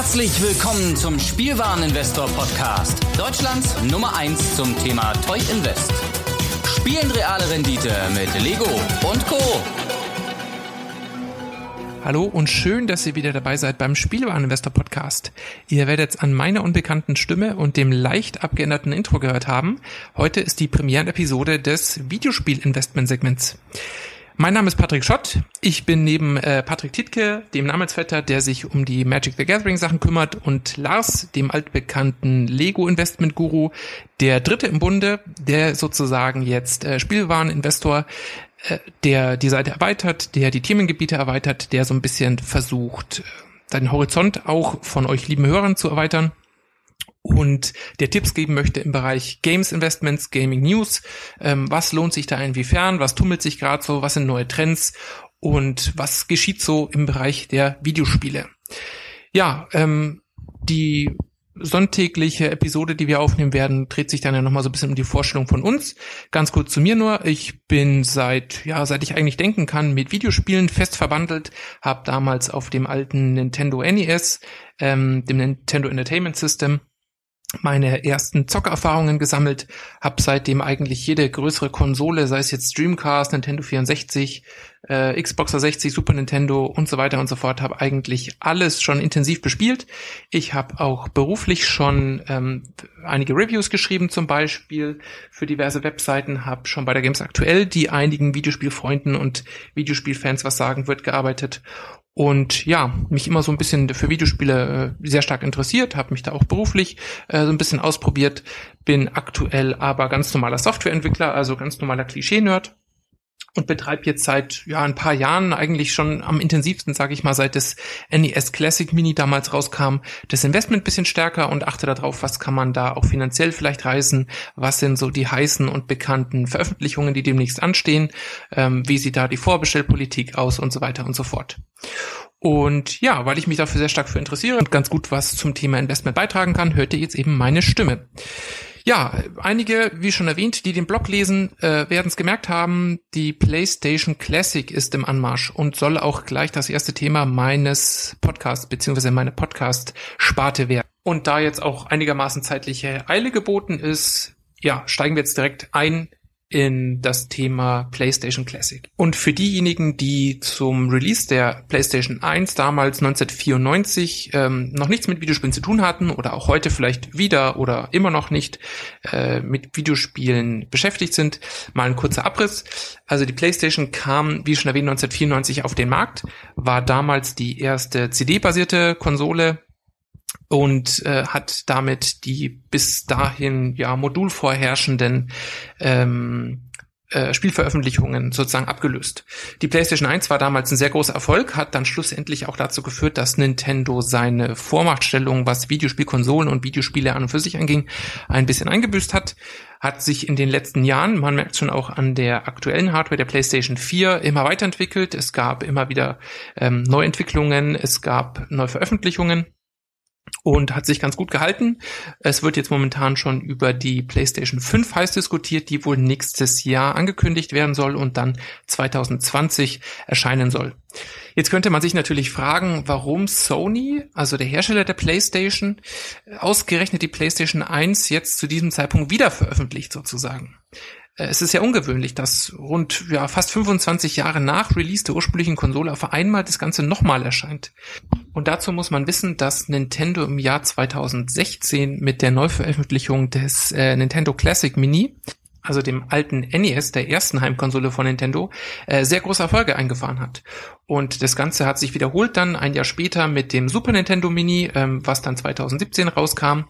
Herzlich willkommen zum Spielwareninvestor Podcast. Deutschlands Nummer 1 zum Thema Toy Invest. Spielen reale Rendite mit Lego und Co. Hallo und schön, dass ihr wieder dabei seid beim Spielwareninvestor Podcast. Ihr werdet an meiner unbekannten Stimme und dem leicht abgeänderten Intro gehört haben. Heute ist die Premierenepisode des Videospielinvestment-Segments. Mein Name ist Patrick Schott. Ich bin neben äh, Patrick Titke, dem Namensvetter, der sich um die Magic the Gathering Sachen kümmert, und Lars, dem altbekannten Lego Investment Guru, der Dritte im Bunde, der sozusagen jetzt äh, Spielwareninvestor, äh, der die Seite erweitert, der die Themengebiete erweitert, der so ein bisschen versucht, äh, seinen Horizont auch von euch lieben Hörern zu erweitern und der Tipps geben möchte im Bereich Games Investments, Gaming News. Ähm, was lohnt sich da inwiefern? Was tummelt sich gerade so? Was sind neue Trends? Und was geschieht so im Bereich der Videospiele? Ja, ähm, die sonntägliche Episode, die wir aufnehmen werden, dreht sich dann ja nochmal so ein bisschen um die Vorstellung von uns. Ganz kurz zu mir nur. Ich bin seit, ja, seit ich eigentlich denken kann, mit Videospielen fest verwandelt, habe damals auf dem alten Nintendo NES, ähm, dem Nintendo Entertainment System, meine ersten Zockererfahrungen gesammelt, habe seitdem eigentlich jede größere Konsole, sei es jetzt Dreamcast, Nintendo 64, äh, Xbox 360, Super Nintendo und so weiter und so fort, habe eigentlich alles schon intensiv bespielt. Ich habe auch beruflich schon ähm, einige Reviews geschrieben, zum Beispiel für diverse Webseiten, habe schon bei der Games Aktuell, die einigen Videospielfreunden und Videospielfans was sagen wird, gearbeitet und ja, mich immer so ein bisschen für Videospiele äh, sehr stark interessiert, habe mich da auch beruflich äh, so ein bisschen ausprobiert, bin aktuell aber ganz normaler Softwareentwickler, also ganz normaler Klischee-Nerd und betreibe jetzt seit ja ein paar Jahren eigentlich schon am intensivsten, sage ich mal, seit das NES Classic Mini damals rauskam, das Investment bisschen stärker und achte darauf, was kann man da auch finanziell vielleicht reißen, was sind so die heißen und bekannten Veröffentlichungen, die demnächst anstehen, ähm, wie sieht da die Vorbestellpolitik aus und so weiter und so fort. Und ja, weil ich mich dafür sehr stark für interessiere und ganz gut was zum Thema Investment beitragen kann, hört ihr jetzt eben meine Stimme. Ja, einige, wie schon erwähnt, die den Blog lesen, äh, werden es gemerkt haben, die PlayStation Classic ist im Anmarsch und soll auch gleich das erste Thema meines Podcasts beziehungsweise meine Podcast-Sparte werden. Und da jetzt auch einigermaßen zeitliche Eile geboten ist, ja, steigen wir jetzt direkt ein in das Thema PlayStation Classic. Und für diejenigen, die zum Release der PlayStation 1 damals 1994 ähm, noch nichts mit Videospielen zu tun hatten oder auch heute vielleicht wieder oder immer noch nicht äh, mit Videospielen beschäftigt sind, mal ein kurzer Abriss. Also die PlayStation kam, wie schon erwähnt, 1994 auf den Markt, war damals die erste CD-basierte Konsole und äh, hat damit die bis dahin ja modulvorherrschenden ähm, äh, Spielveröffentlichungen sozusagen abgelöst. Die PlayStation 1 war damals ein sehr großer Erfolg, hat dann schlussendlich auch dazu geführt, dass Nintendo seine Vormachtstellung, was Videospielkonsolen und Videospiele an und für sich anging, ein bisschen eingebüßt hat, hat sich in den letzten Jahren, man merkt schon auch an der aktuellen Hardware der PlayStation 4, immer weiterentwickelt. Es gab immer wieder ähm, Neuentwicklungen, es gab Neuveröffentlichungen und hat sich ganz gut gehalten. Es wird jetzt momentan schon über die PlayStation 5 heiß diskutiert, die wohl nächstes Jahr angekündigt werden soll und dann 2020 erscheinen soll. Jetzt könnte man sich natürlich fragen, warum Sony, also der Hersteller der PlayStation, ausgerechnet die PlayStation 1 jetzt zu diesem Zeitpunkt wieder veröffentlicht sozusagen. Äh, es ist ja ungewöhnlich, dass rund ja, fast 25 Jahre nach Release der ursprünglichen Konsole auf einmal das Ganze nochmal erscheint. Und dazu muss man wissen, dass Nintendo im Jahr 2016 mit der Neuveröffentlichung des äh, Nintendo Classic Mini, also dem alten NES, der ersten Heimkonsole von Nintendo, äh, sehr große Erfolge eingefahren hat. Und das Ganze hat sich wiederholt dann ein Jahr später mit dem Super Nintendo Mini, ähm, was dann 2017 rauskam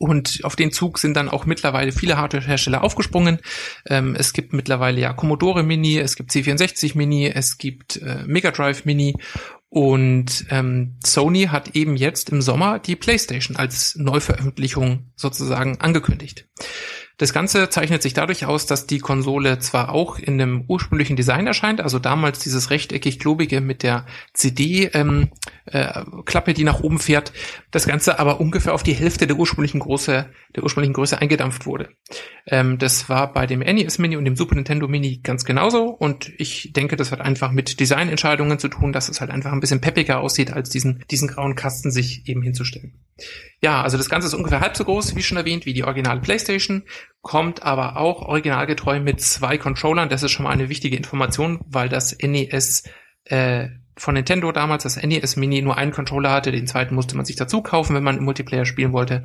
und auf den Zug sind dann auch mittlerweile viele Hardware-Hersteller aufgesprungen. Ähm, es gibt mittlerweile ja Commodore Mini, es gibt C64 Mini, es gibt äh, Mega Drive Mini und ähm, Sony hat eben jetzt im Sommer die PlayStation als Neuveröffentlichung sozusagen angekündigt. Das Ganze zeichnet sich dadurch aus, dass die Konsole zwar auch in einem ursprünglichen Design erscheint, also damals dieses rechteckig-klobige mit der CD-Klappe, ähm, äh, die nach oben fährt, das Ganze aber ungefähr auf die Hälfte der ursprünglichen Größe, der ursprünglichen Größe eingedampft wurde. Ähm, das war bei dem NES Mini und dem Super Nintendo Mini ganz genauso und ich denke, das hat einfach mit Designentscheidungen zu tun, dass es halt einfach ein bisschen peppiger aussieht, als diesen, diesen grauen Kasten sich eben hinzustellen. Ja, also das Ganze ist ungefähr halb so groß, wie schon erwähnt, wie die originale PlayStation, kommt aber auch originalgetreu mit zwei Controllern. Das ist schon mal eine wichtige Information, weil das NES äh, von Nintendo damals, das NES Mini, nur einen Controller hatte, den zweiten musste man sich dazu kaufen, wenn man im Multiplayer spielen wollte.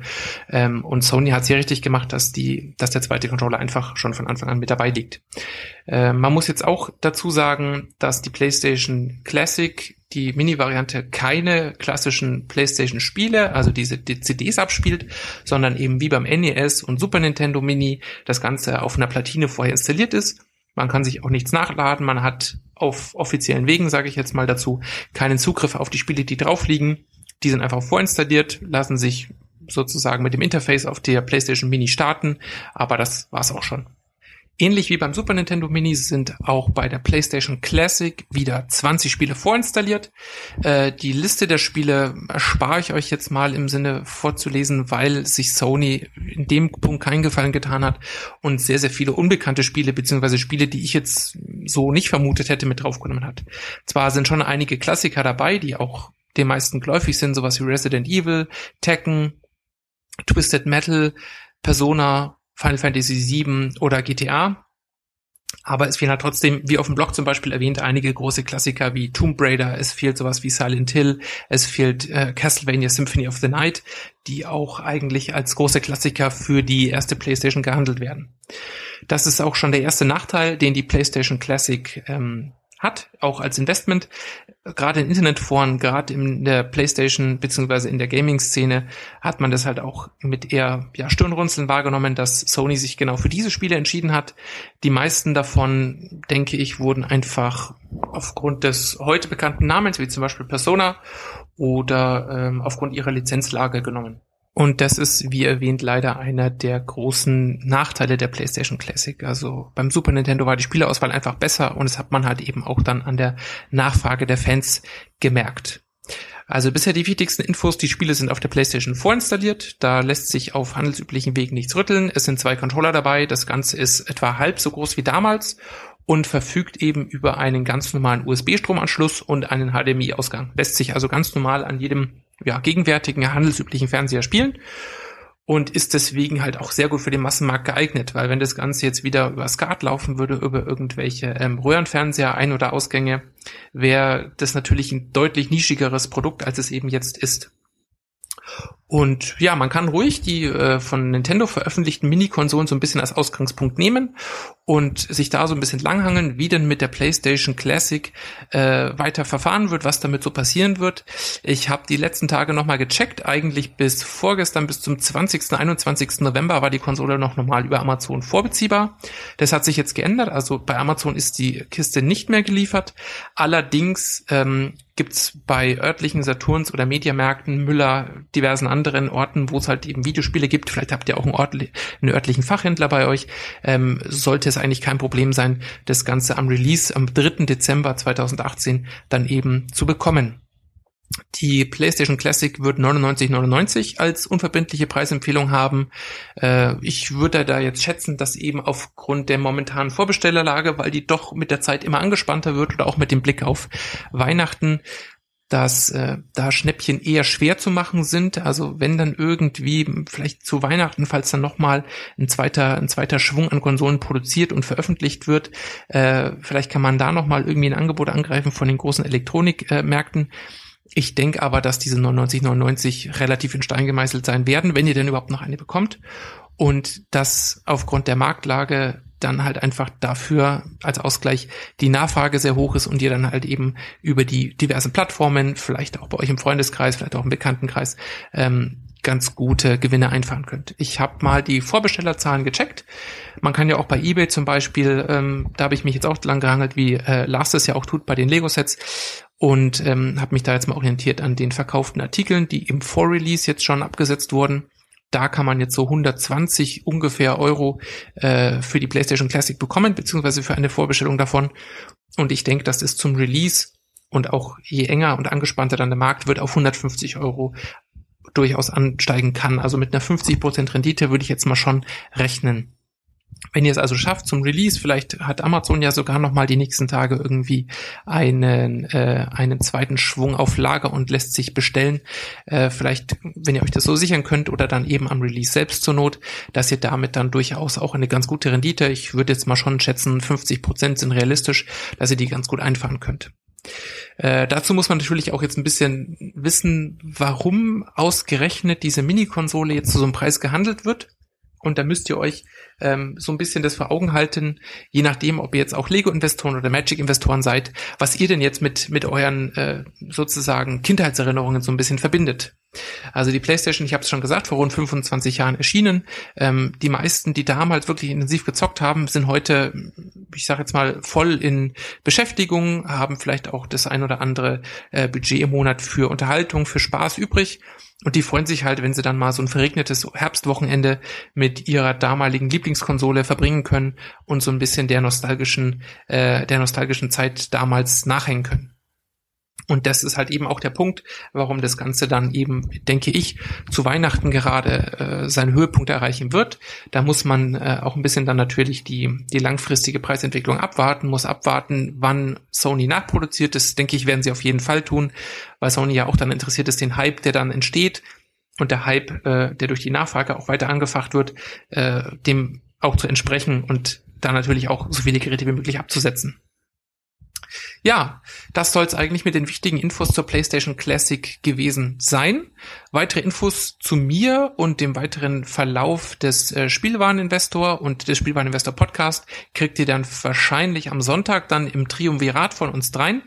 Ähm, und Sony hat es hier richtig gemacht, dass die, dass der zweite Controller einfach schon von Anfang an mit dabei liegt. Äh, man muss jetzt auch dazu sagen, dass die PlayStation Classic die Mini-Variante keine klassischen PlayStation-Spiele, also diese die CDs abspielt, sondern eben wie beim NES und Super Nintendo Mini das Ganze auf einer Platine vorher installiert ist. Man kann sich auch nichts nachladen, man hat auf offiziellen Wegen, sage ich jetzt mal dazu, keinen Zugriff auf die Spiele, die drauf liegen. Die sind einfach vorinstalliert, lassen sich sozusagen mit dem Interface auf der PlayStation Mini starten, aber das war's auch schon. Ähnlich wie beim Super Nintendo Mini sind auch bei der PlayStation Classic wieder 20 Spiele vorinstalliert. Äh, die Liste der Spiele erspare ich euch jetzt mal im Sinne vorzulesen, weil sich Sony in dem Punkt keinen Gefallen getan hat und sehr, sehr viele unbekannte Spiele beziehungsweise Spiele, die ich jetzt so nicht vermutet hätte, mit draufgenommen hat. Zwar sind schon einige Klassiker dabei, die auch den meisten geläufig sind, sowas wie Resident Evil, Tekken, Twisted Metal, Persona Final Fantasy VII oder GTA. Aber es fehlen halt trotzdem, wie auf dem Blog zum Beispiel erwähnt, einige große Klassiker wie Tomb Raider, es fehlt sowas wie Silent Hill, es fehlt äh, Castlevania Symphony of the Night, die auch eigentlich als große Klassiker für die erste PlayStation gehandelt werden. Das ist auch schon der erste Nachteil, den die PlayStation Classic ähm, hat, auch als Investment. Gerade in Internetforen, gerade in der PlayStation beziehungsweise in der Gaming-Szene hat man das halt auch mit eher ja, Stirnrunzeln wahrgenommen, dass Sony sich genau für diese Spiele entschieden hat. Die meisten davon, denke ich, wurden einfach aufgrund des heute bekannten Namens, wie zum Beispiel Persona oder ähm, aufgrund ihrer Lizenzlage genommen. Und das ist, wie erwähnt, leider einer der großen Nachteile der PlayStation Classic. Also beim Super Nintendo war die Spieleauswahl einfach besser und es hat man halt eben auch dann an der Nachfrage der Fans gemerkt. Also bisher die wichtigsten Infos, die Spiele sind auf der PlayStation vorinstalliert. Da lässt sich auf handelsüblichen Wegen nichts rütteln. Es sind zwei Controller dabei. Das Ganze ist etwa halb so groß wie damals und verfügt eben über einen ganz normalen USB-Stromanschluss und einen HDMI-Ausgang. Lässt sich also ganz normal an jedem ja, gegenwärtigen handelsüblichen Fernseher spielen und ist deswegen halt auch sehr gut für den Massenmarkt geeignet, weil wenn das Ganze jetzt wieder über SCART laufen würde, über irgendwelche ähm, Röhrenfernseher, Ein- oder Ausgänge, wäre das natürlich ein deutlich nischigeres Produkt, als es eben jetzt ist. Und ja, man kann ruhig die äh, von Nintendo veröffentlichten Mini-Konsolen so ein bisschen als Ausgangspunkt nehmen und sich da so ein bisschen langhangeln, wie denn mit der PlayStation Classic äh, weiter verfahren wird, was damit so passieren wird. Ich habe die letzten Tage nochmal gecheckt. Eigentlich bis vorgestern, bis zum 20., 21. November war die Konsole noch normal über Amazon vorbeziehbar. Das hat sich jetzt geändert. Also bei Amazon ist die Kiste nicht mehr geliefert. Allerdings ähm, gibt's bei örtlichen Saturns oder Mediamärkten, Müller, diversen anderen Orten, wo es halt eben Videospiele gibt, vielleicht habt ihr auch einen, Ort, einen örtlichen Fachhändler bei euch, ähm, sollte es eigentlich kein Problem sein, das Ganze am Release am 3. Dezember 2018 dann eben zu bekommen. Die PlayStation Classic wird 99,99 als unverbindliche Preisempfehlung haben. Äh, ich würde da jetzt schätzen, dass eben aufgrund der momentanen Vorbestellerlage, weil die doch mit der Zeit immer angespannter wird oder auch mit dem Blick auf Weihnachten, dass äh, da Schnäppchen eher schwer zu machen sind. Also wenn dann irgendwie vielleicht zu Weihnachten, falls dann nochmal ein zweiter, ein zweiter Schwung an Konsolen produziert und veröffentlicht wird, äh, vielleicht kann man da nochmal irgendwie ein Angebot angreifen von den großen Elektronikmärkten. Ich denke aber, dass diese 99,99 relativ in Stein gemeißelt sein werden, wenn ihr denn überhaupt noch eine bekommt. Und dass aufgrund der Marktlage dann halt einfach dafür als Ausgleich die Nachfrage sehr hoch ist und ihr dann halt eben über die diversen Plattformen, vielleicht auch bei euch im Freundeskreis, vielleicht auch im Bekanntenkreis, ähm, ganz gute Gewinne einfahren könnt. Ich habe mal die Vorbestellerzahlen gecheckt. Man kann ja auch bei eBay zum Beispiel, ähm, da habe ich mich jetzt auch lang gehangelt, wie äh, Lars es ja auch tut bei den Lego-Sets und ähm, habe mich da jetzt mal orientiert an den verkauften Artikeln, die im Vorrelease jetzt schon abgesetzt wurden Da kann man jetzt so 120 ungefähr Euro äh, für die PlayStation Classic bekommen, beziehungsweise für eine Vorbestellung davon. Und ich denke, das ist zum Release und auch je enger und angespannter dann der Markt wird, auf 150 Euro durchaus ansteigen kann. Also mit einer 50% Rendite würde ich jetzt mal schon rechnen. Wenn ihr es also schafft zum Release, vielleicht hat Amazon ja sogar noch mal die nächsten Tage irgendwie einen äh, einen zweiten Schwung auf Lager und lässt sich bestellen. Äh, vielleicht, wenn ihr euch das so sichern könnt oder dann eben am Release selbst zur Not, dass ihr damit dann durchaus auch eine ganz gute Rendite, ich würde jetzt mal schon schätzen, 50 Prozent sind realistisch, dass ihr die ganz gut einfahren könnt. Äh, dazu muss man natürlich auch jetzt ein bisschen wissen, warum ausgerechnet diese Mini-Konsole jetzt zu so einem Preis gehandelt wird. Und da müsst ihr euch ähm, so ein bisschen das vor Augen halten, je nachdem, ob ihr jetzt auch Lego-Investoren oder Magic-Investoren seid, was ihr denn jetzt mit, mit euren äh, sozusagen Kindheitserinnerungen so ein bisschen verbindet. Also die PlayStation, ich habe es schon gesagt, vor rund 25 Jahren erschienen. Ähm, die meisten, die damals wirklich intensiv gezockt haben, sind heute, ich sage jetzt mal, voll in Beschäftigung, haben vielleicht auch das ein oder andere äh, Budget im Monat für Unterhaltung, für Spaß übrig. Und die freuen sich halt, wenn sie dann mal so ein verregnetes Herbstwochenende mit ihrer damaligen Lieblingskonsole verbringen können und so ein bisschen der nostalgischen, äh, der nostalgischen Zeit damals nachhängen können. Und das ist halt eben auch der Punkt, warum das Ganze dann eben, denke ich, zu Weihnachten gerade äh, seinen Höhepunkt erreichen wird. Da muss man äh, auch ein bisschen dann natürlich die, die langfristige Preisentwicklung abwarten, muss abwarten, wann Sony nachproduziert. Das denke ich, werden sie auf jeden Fall tun, weil Sony ja auch dann interessiert ist, den Hype, der dann entsteht und der Hype, äh, der durch die Nachfrage auch weiter angefacht wird, äh, dem auch zu entsprechen und da natürlich auch so viele Geräte wie möglich abzusetzen. Ja, das soll es eigentlich mit den wichtigen Infos zur PlayStation Classic gewesen sein. Weitere Infos zu mir und dem weiteren Verlauf des äh, Spielwareninvestor und des Spielwareninvestor Podcast kriegt ihr dann wahrscheinlich am Sonntag dann im Triumvirat von uns dreien.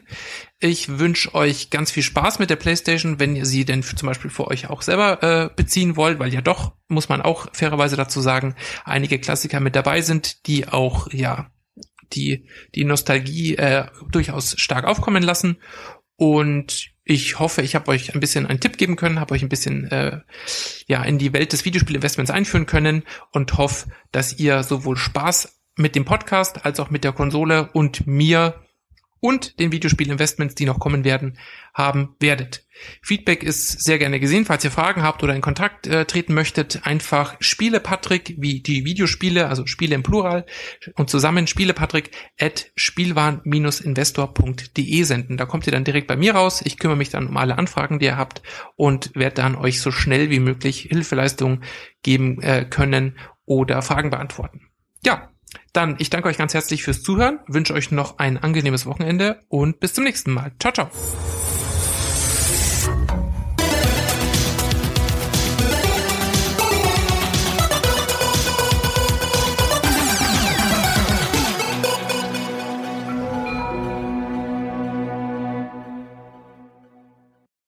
Ich wünsche euch ganz viel Spaß mit der PlayStation, wenn ihr sie denn zum Beispiel für euch auch selber äh, beziehen wollt, weil ja doch, muss man auch fairerweise dazu sagen, einige Klassiker mit dabei sind, die auch ja die, die Nostalgie äh, durchaus stark aufkommen lassen. Und ich hoffe, ich habe euch ein bisschen einen Tipp geben können, habe euch ein bisschen äh, ja in die Welt des Videospielinvestments einführen können und hoffe, dass ihr sowohl Spaß mit dem Podcast als auch mit der Konsole und mir und den Videospielinvestments, die noch kommen werden, haben werdet. Feedback ist sehr gerne gesehen. Falls ihr Fragen habt oder in Kontakt äh, treten möchtet, einfach Spiele Patrick wie die Videospiele, also Spiele im Plural und zusammen Spiele Patrick at spielwaren-investor.de senden. Da kommt ihr dann direkt bei mir raus. Ich kümmere mich dann um alle Anfragen, die ihr habt und werde dann euch so schnell wie möglich Hilfeleistungen geben äh, können oder Fragen beantworten. Ja, dann, ich danke euch ganz herzlich fürs Zuhören, wünsche euch noch ein angenehmes Wochenende und bis zum nächsten Mal. Ciao, ciao.